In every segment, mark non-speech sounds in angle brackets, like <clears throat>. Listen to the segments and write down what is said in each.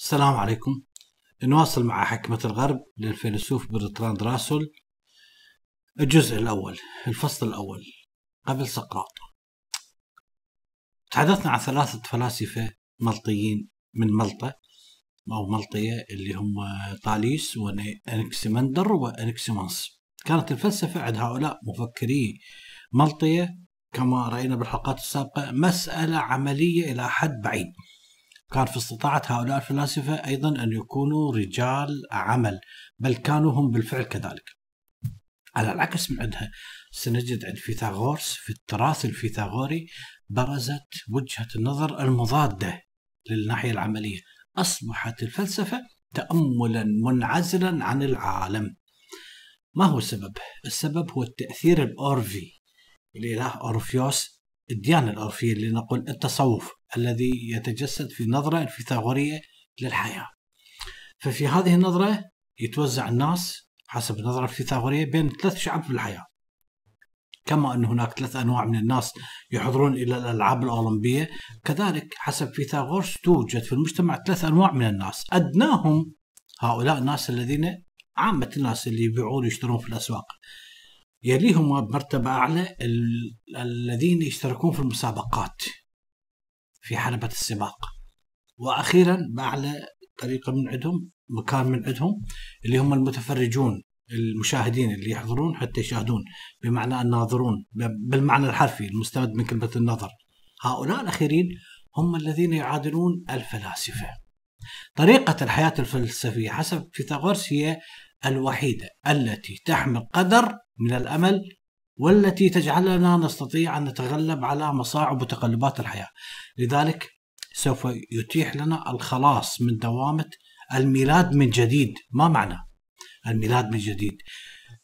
السلام عليكم. نواصل مع حكمة الغرب للفيلسوف برتراند راسل. الجزء الأول الفصل الأول قبل سقراط. تحدثنا عن ثلاثة فلاسفة ملطيين من ملطة أو ملطية اللي هم طاليس وأنكسمندر وأنكسيمانس كانت الفلسفة عند هؤلاء مفكري ملطية كما رأينا بالحلقات السابقة مسألة عملية إلى حد بعيد. كان في استطاعة هؤلاء الفلاسفة أيضا أن يكونوا رجال عمل بل كانوا هم بالفعل كذلك. على العكس من عندهم سنجد عند فيثاغورس في التراث الفيثاغوري برزت وجهة النظر المضادة للناحية العملية. أصبحت الفلسفة تأملا منعزلا عن العالم. ما هو السبب؟ السبب هو التأثير الأورفي. الإله أورفيوس الديانة الأورفية اللي نقول التصوف. الذي يتجسد في النظرة الفيثاغورية للحياة. ففي هذه النظرة يتوزع الناس حسب النظرة الفيثاغورية بين ثلاث شعب في الحياة. كما أن هناك ثلاث أنواع من الناس يحضرون إلى الألعاب الأولمبية كذلك حسب فيثاغورس توجد في المجتمع ثلاث أنواع من الناس. أدناهم هؤلاء الناس الذين عامة الناس اللي يبيعون ويشترون في الأسواق. يليهم بمرتبة أعلى الذين يشتركون في المسابقات. في حلبة السباق وأخيرا بأعلى طريقة من عندهم مكان من عندهم اللي هم المتفرجون المشاهدين اللي يحضرون حتى يشاهدون بمعنى الناظرون بالمعنى الحرفي المستمد من كلمة النظر. هؤلاء الأخيرين هم الذين يعادلون الفلاسفة. طريقة الحياة الفلسفية حسب فيثاغورس هي الوحيدة التي تحمل قدر من الأمل والتي تجعلنا نستطيع أن نتغلب على مصاعب وتقلبات الحياة. لذلك سوف يتيح لنا الخلاص من دوامة الميلاد من جديد. ما معنى الميلاد من جديد؟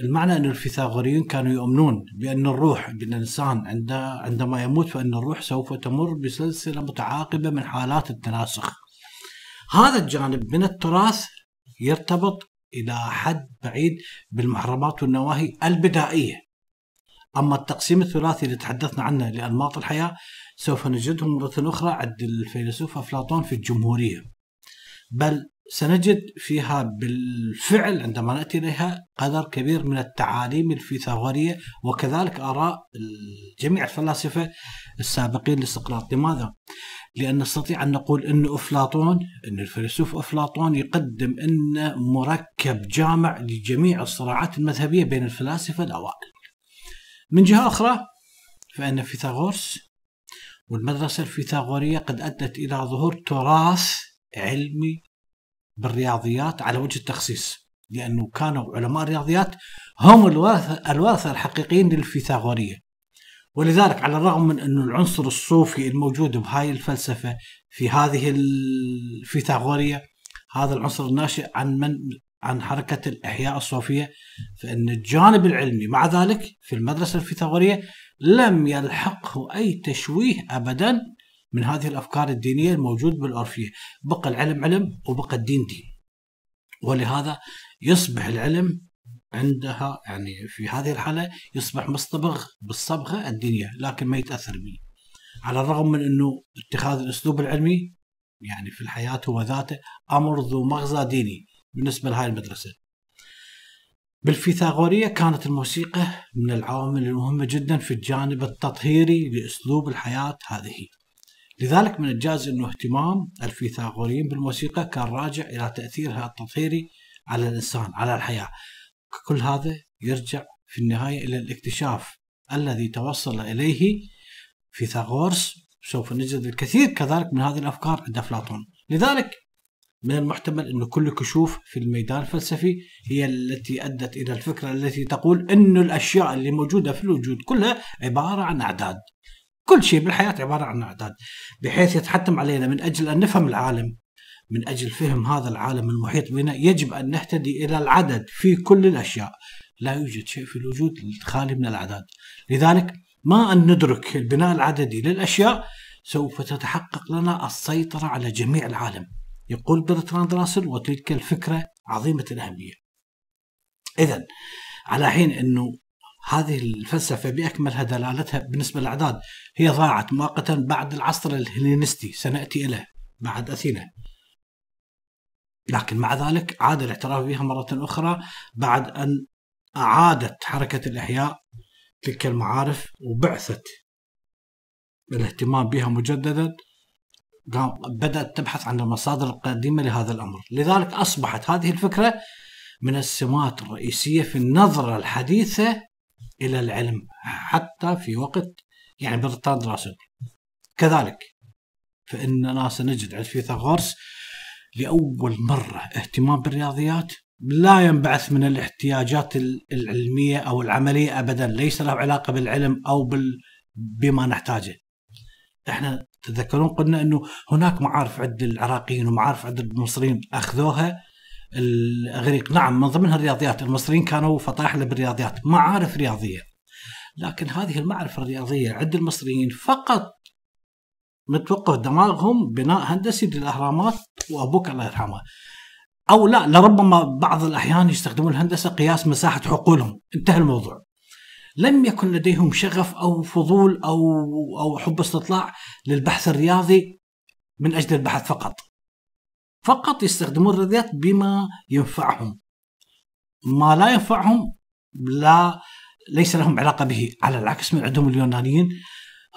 المعنى أن الفيثاغوريين كانوا يؤمنون بأن الروح بأن الإنسان عند عندما يموت فإن الروح سوف تمر بسلسلة متعاقبة من حالات التناسخ. هذا الجانب من التراث يرتبط إلى حد بعيد بالمحرمات والنواهي البدائية. أما التقسيم الثلاثي اللي تحدثنا عنه لأنماط الحياة سوف نجده مرة أخرى عند الفيلسوف أفلاطون في الجمهورية بل سنجد فيها بالفعل عندما نأتي إليها قدر كبير من التعاليم الفيثاغورية وكذلك آراء جميع الفلاسفة السابقين لسقراط، لماذا؟ لأن نستطيع أن نقول إن أفلاطون إن الفيلسوف أفلاطون يقدم إن مركب جامع لجميع الصراعات المذهبية بين الفلاسفة الأوائل. من جهة أخرى فإن فيثاغورس والمدرسة الفيثاغورية قد أدت إلى ظهور تراث علمي بالرياضيات على وجه التخصيص لأنه كانوا علماء الرياضيات هم الورثه الورثة الحقيقيين للفيثاغورية. ولذلك على الرغم من انه العنصر الصوفي الموجود بهاي الفلسفة في هذه الفيثاغورية هذا العنصر الناشئ عن من عن حركة الإحياء الصوفية فإن الجانب العلمي مع ذلك في المدرسة الفيثاغورية لم يلحقه أي تشويه ابدا من هذه الأفكار الدينية الموجود بالأورفية. بقى العلم علم وبقى الدين دين. ولهذا يصبح العلم عندها يعني في هذه الحالة يصبح مصطبغ بالصبغة الدينية لكن ما يتأثر به. على الرغم من أنه اتخاذ الأسلوب العلمي يعني في الحياة هو ذاته أمر ذو مغزى ديني. بالنسبة لهذه المدرسة. بالفيثاغورية كانت الموسيقى من العوامل المهمة جدا في الجانب التطهيري لأسلوب الحياة هذه. لذلك من الجائز أنه اهتمام الفيثاغوريين بالموسيقى كان راجع إلى تأثيرها التطهيري على الإنسان على الحياة. كل هذا يرجع في النهاية إلى الاكتشاف الذي توصل إليه فيثاغورس. سوف نجد الكثير كذلك من هذه الأفكار عند أفلاطون. لذلك من المحتمل أن كل كشوف في الميدان الفلسفي هي التي أدت إلى الفكرة التي تقول أن الأشياء اللي موجودة في الوجود كلها عبارة عن أعداد. كل شيء بالحياة عبارة عن أعداد بحيث يتحتم علينا من أجل أن نفهم العالم من أجل فهم هذا العالم المحيط بنا يجب أن نهتدي إلى العدد في كل الأشياء. لا يوجد شيء في الوجود خالي من الأعداد. لذلك ما أن ندرك البناء العددي للأشياء سوف تتحقق لنا السيطرة على جميع العالم. يقول برتراند راسل وتلك الفكرة عظيمة الأهمية. إذا على حين أنه هذه الفلسفة بأكملها دلالتها بالنسبة للأعداد هي ضاعت مؤقتا بعد العصر الهلينستي سنأتي إليه بعد أثينا. لكن مع ذلك عاد الاعتراف بها مرة أخرى بعد أن أعادت حركة الإحياء تلك المعارف وبعثت الاهتمام بها مجددا. بدأت تبحث عن المصادر القديمة لهذا الأمر. لذلك أصبحت هذه الفكرة من السمات الرئيسية في النظرة الحديثة إلى العلم حتى في وقت يعني برطان راسل كذلك فإننا سنجد عند فيثاغورس لأول مرة اهتمام بالرياضيات لا ينبعث من الاحتياجات العلمية أو العملية أبدا. ليس له علاقة بالعلم أو. بما نحتاجه. إحنا تذكرون قلنا إنه هناك معارف عند العراقيين ومعارف عند المصريين أخذوها. الأغريق نعم من ضمنها الرياضيات. المصريين كانوا فطاحله بالرياضيات معارف رياضية. لكن هذه المعرفة الرياضية عند المصريين فقط متوقف دماغهم بناء هندسي للأهرامات وأبوك الله يرحمه. أو لا لربما بعض الأحيان يستخدمون الهندسة قياس مساحة حقولهم. انتهى الموضوع. لم يكن لديهم شغف أو فضول أو أو حب استطلاع للبحث الرياضي من أجل البحث فقط. فقط يستخدمون الرياضيات بما ينفعهم. ما لا ينفعهم لا ليس لهم علاقة به. على العكس من عندهم اليونانيين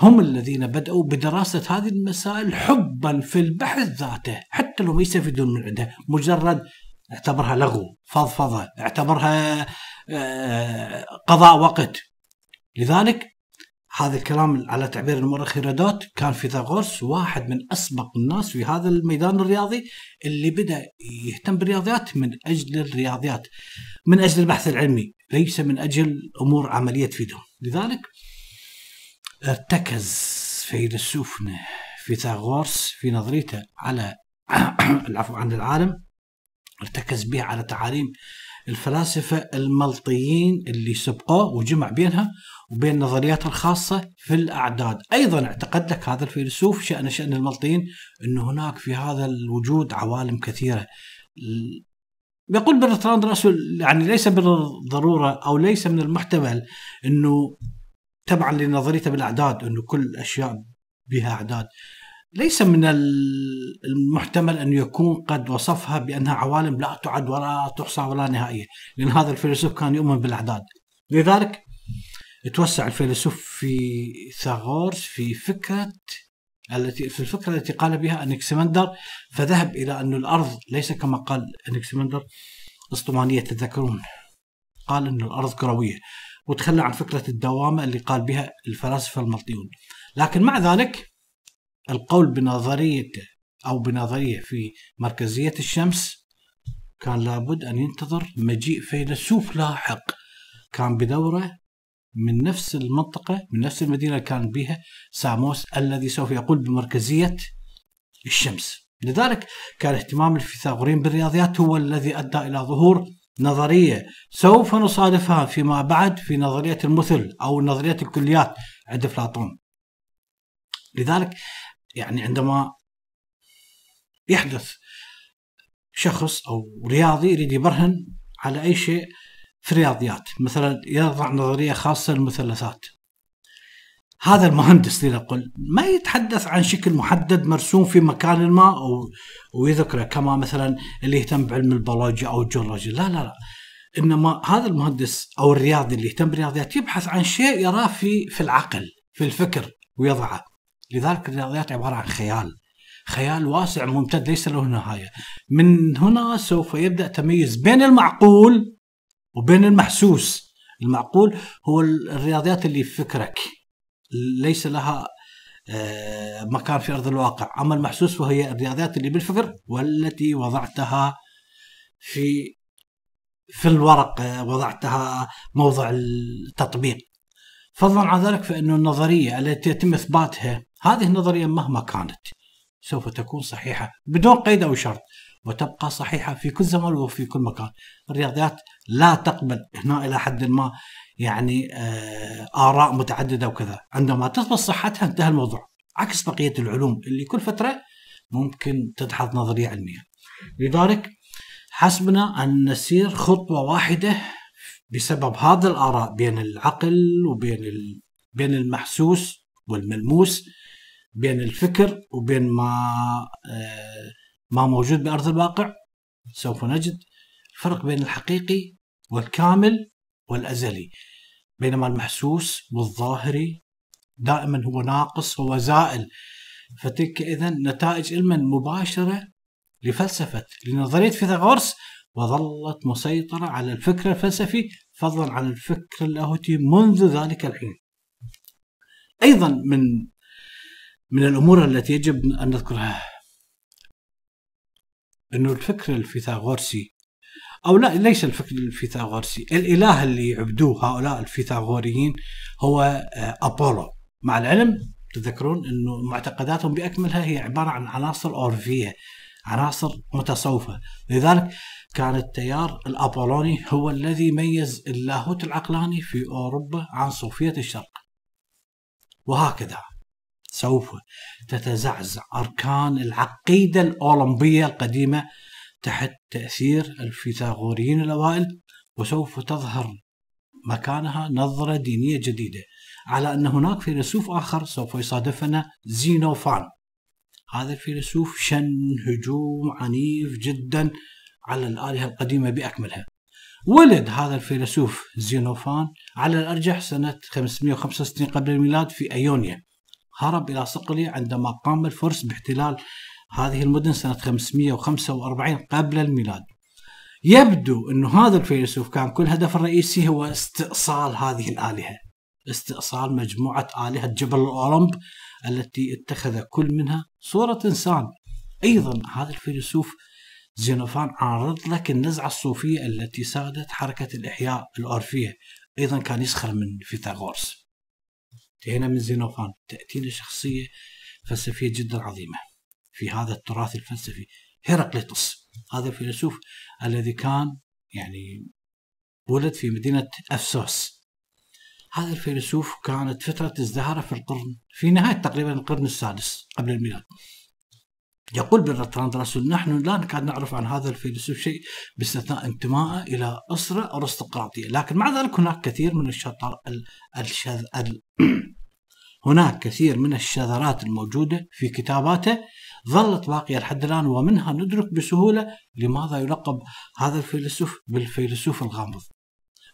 هم الذين بدأوا بدراسة هذه المسائل حبا في البحث ذاته حتى لو ما يستفيدون من عنده. مجرد اعتبرها لغو فضفضة اعتبرها آه، قضاء وقت. لذلك هذا الكلام على تعبير المؤرخ هيرودوت كان فيثاغورس واحد من أسبق الناس في هذا الميدان الرياضي اللي بدأ يهتم بالرياضيات من أجل الرياضيات من أجل البحث العلمي ليس من أجل أمور عملية تفيدهم لذلك ارتكز فيلسوفنا فيثاغورس في نظريته على <coughs> العفو عن العالم ارتكز بها على تعاليم الفلاسفة الملطيين اللي سبقوه وجمع بينها وبين النظريات الخاصة في الأعداد. أيضا اعتقد لك هذا الفيلسوف شأن شأن الملطيين أن هناك في هذا الوجود عوالم كثيرة. يقول برتراند راسل يعني ليس بالضرورة أو ليس من المحتمل أنه تبعا لنظريته بالأعداد أنه كل الأشياء بها أعداد. ليس من المحتمل أن يكون قد وصفها بأنها عوالم لا تعد ولا تحصى ولا نهائية لأن هذا الفيلسوف كان يؤمن بالأعداد. لذلك توسع الفيلسوف في ثاغورس في فكرة التي في الفكرة التي قال بها أنكسمندر فذهب إلى أن الأرض ليس كما قال أنكسمندر أسطوانية تذكرون. قال أن الأرض كروية. وتخلى عن فكرة الدوامة اللي قال بها الفلاسفة الملطيون لكن مع ذلك القول بنظرية أو بنظرية في مركزية الشمس كان لابد أن ينتظر مجيء فيلسوف لاحق. كان بدورة من نفس المنطقة من نفس المدينة اللي كان بها ساموس الذي سوف يقول بمركزية الشمس. لذلك كان اهتمام الفيثاغوريين بالرياضيات هو الذي أدى إلى ظهور نظرية سوف نصادفها فيما بعد في نظرية المثل أو نظرية الكليات عند أفلاطون. لذلك يعني عندما يحدث شخص أو رياضي يريد يبرهن على أي شيء في الرياضيات مثلا يضع نظرية خاصة للمثلثات. هذا المهندس لنقل ما يتحدث عن شكل محدد مرسوم في مكان ما أو ويذكره كما مثلا اللي يهتم بعلم البيولوجيا أو الجيولوجيا. لا لا لا. إنما هذا المهندس أو الرياضي اللي يهتم بالرياضيات يبحث عن شيء يراه في في العقل في الفكر ويضعه. لذلك الرياضيات عبارة عن خيال. خيال واسع ممتد ليس له نهاية. من هنا سوف يبدأ تمييز بين المعقول وبين المحسوس. المعقول هو الرياضيات اللي في فكرك. ليس لها آه، مكان في أرض الواقع. أما المحسوس وهي الرياضيات اللي بالفكر والتي وضعتها في في الورق آه، وضعتها موضع التطبيق. فضلا عن ذلك فإن النظرية التي يتم إثباتها هذه النظرية مهما كانت سوف تكون صحيحة بدون قيد أو شرط وتبقى صحيحة في كل زمان وفي كل مكان. الرياضيات لا تقبل هنا إلى حد ما يعني آه آراء متعددة وكذا. عندما تثبت صحتها انتهى الموضوع. عكس بقية العلوم اللي كل فترة ممكن تدحض نظرية علمية. لذلك حسبنا أن نسير خطوة واحدة بسبب هذا الآراء بين العقل وبين بين المحسوس والملموس. بين الفكر وبين ما آه، ما موجود بأرض الواقع سوف نجد الفرق بين الحقيقي والكامل والأزلي بينما المحسوس والظاهري دائما هو ناقص هو زائل. فتلك إذا نتائج عامة مباشرة لفلسفة لنظرية فيثاغورس وظلت مسيطرة على الفكر الفلسفي فضلا عن الفكر اللاهوتي منذ ذلك الحين. أيضا من من الأمور التي يجب أن نذكرها. أنه الفكر الفيثاغورسي أو لا ليس الفكر الفيثاغورسي الإله اللي يعبدوه هؤلاء الفيثاغوريين هو آه، أبولو. مع العلم تذكرون أنه معتقداتهم بأكملها هي عبارة عن عناصر أورفية عناصر متصوفة. لذلك كان التيار الأبولوني هو الذي ميز اللاهوت العقلاني في أوروبا عن صوفية الشرق. وهكذا. سوف تتزعزع أركان العقيدة الأولمبية القديمة تحت تأثير الفيثاغوريين الأوائل وسوف تظهر مكانها نظرة دينية جديدة على أن هناك فيلسوف آخر سوف يصادفنا زينوفان. هذا الفيلسوف شن هجوم عنيف جدا على الآلهة القديمة بأكملها. ولد هذا الفيلسوف زينوفان على الأرجح سنة 565 قبل الميلاد في أيونيا. هرب إلى صقلية عندما قام الفرس باحتلال هذه المدن سنة 545 قبل الميلاد. يبدو أن هذا الفيلسوف كان كل هدف الرئيسي هو استئصال هذه الآلهة استئصال مجموعة آلهة جبل الأولمب التي اتخذ كل منها صورة إنسان. أيضا هذا الفيلسوف زينوفان عارض لك النزعة الصوفية التي سادت حركة الإحياء الأورفية. أيضا كان يسخر من فيثاغورس. انتهينا من زينوفان تأتينا شخصية فلسفية جدا عظيمة. في هذا التراث الفلسفي هيراقليطس هذا الفيلسوف الذي كان يعني ولد في مدينة أفسوس. هذا الفيلسوف كانت فترة ازدهاره في القرن في نهاية تقريبا القرن السادس قبل الميلاد. يقول برتراند راسل نحن لا نكاد نعرف عن هذا الفيلسوف شيء باستثناء انتمائه إلى أسرة أرستقراطية، لكن مع ذلك هناك كثير من الشطر الشذ ال... <clears throat> هناك كثير من الشذرات الموجودة في كتاباته ظلت باقية لحد الآن ومنها ندرك بسهولة لماذا يلقب هذا الفيلسوف بالفيلسوف الغامض.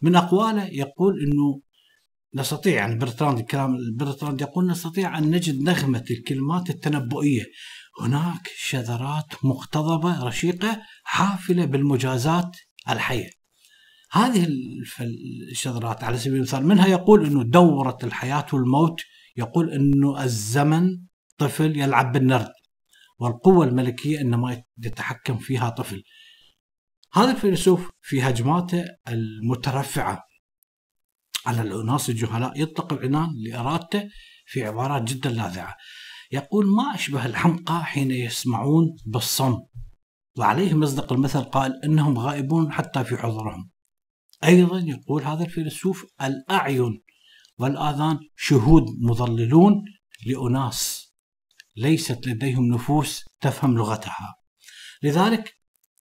من أقواله يقول إنه نستطيع يعني برتراند الكلام برتراند يقول نستطيع أن نجد نغمة الكلمات التنبؤية هناك شذرات مقتضبة رشيقة حافلة بالمجازات الحية. هذه الشذرات على سبيل المثال منها يقول أنه دورة الحياة والموت يقول أنه الزمن طفل يلعب بالنرد والقوة الملكية إنما يتحكم فيها طفل. هذا الفيلسوف في هجماته المترفعة على الأناس الجهلاء يطلق العنان لإرادته في عبارات جدا لاذعة. يقول ما أشبه الحمقى حين يسمعون بالصم. وعليه مصدق المثل قال إنهم غائبون حتى في حضورهم أيضا يقول هذا الفيلسوف الأعين والآذان شهود مضللون لأناس ليست لديهم نفوس تفهم لغتها. لذلك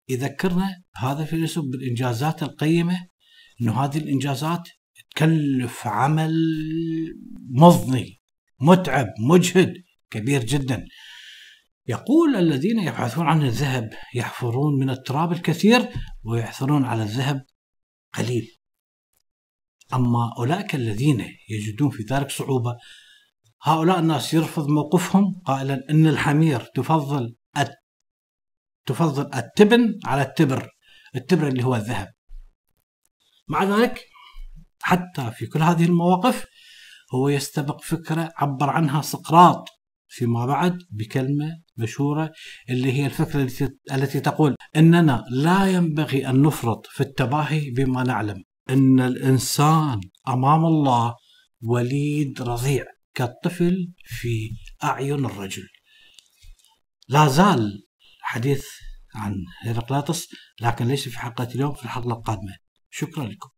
يذكرنا هذا الفيلسوف بالإنجازات القيمة أنه هذه الإنجازات تكلف عمل مضني متعب مجهد. كبير جدا. يقول الذين يبحثون عن الذهب يحفرون من التراب الكثير ويعثرون على الذهب قليل. أما أولئك الذين يجدون في ذلك صعوبة هؤلاء الناس يرفض موقفهم قائلا أن الحمير تفضل. تفضل التبن على التبر التبر اللي هو الذهب. مع ذلك حتى في كل هذه المواقف هو يستبق فكرة عبر عنها سقراط. فيما بعد بكلمة مشهورة اللي هي الفكرة التي, تقول أننا لا ينبغي أن نفرط في التباهي بما نعلم. أن الإنسان أمام الله وليد رضيع كالطفل في أعين الرجل. لا زال الحديث عن هيراقلاطس لكن ليس في حلقة اليوم في الحلقة القادمة. شكرا لكم.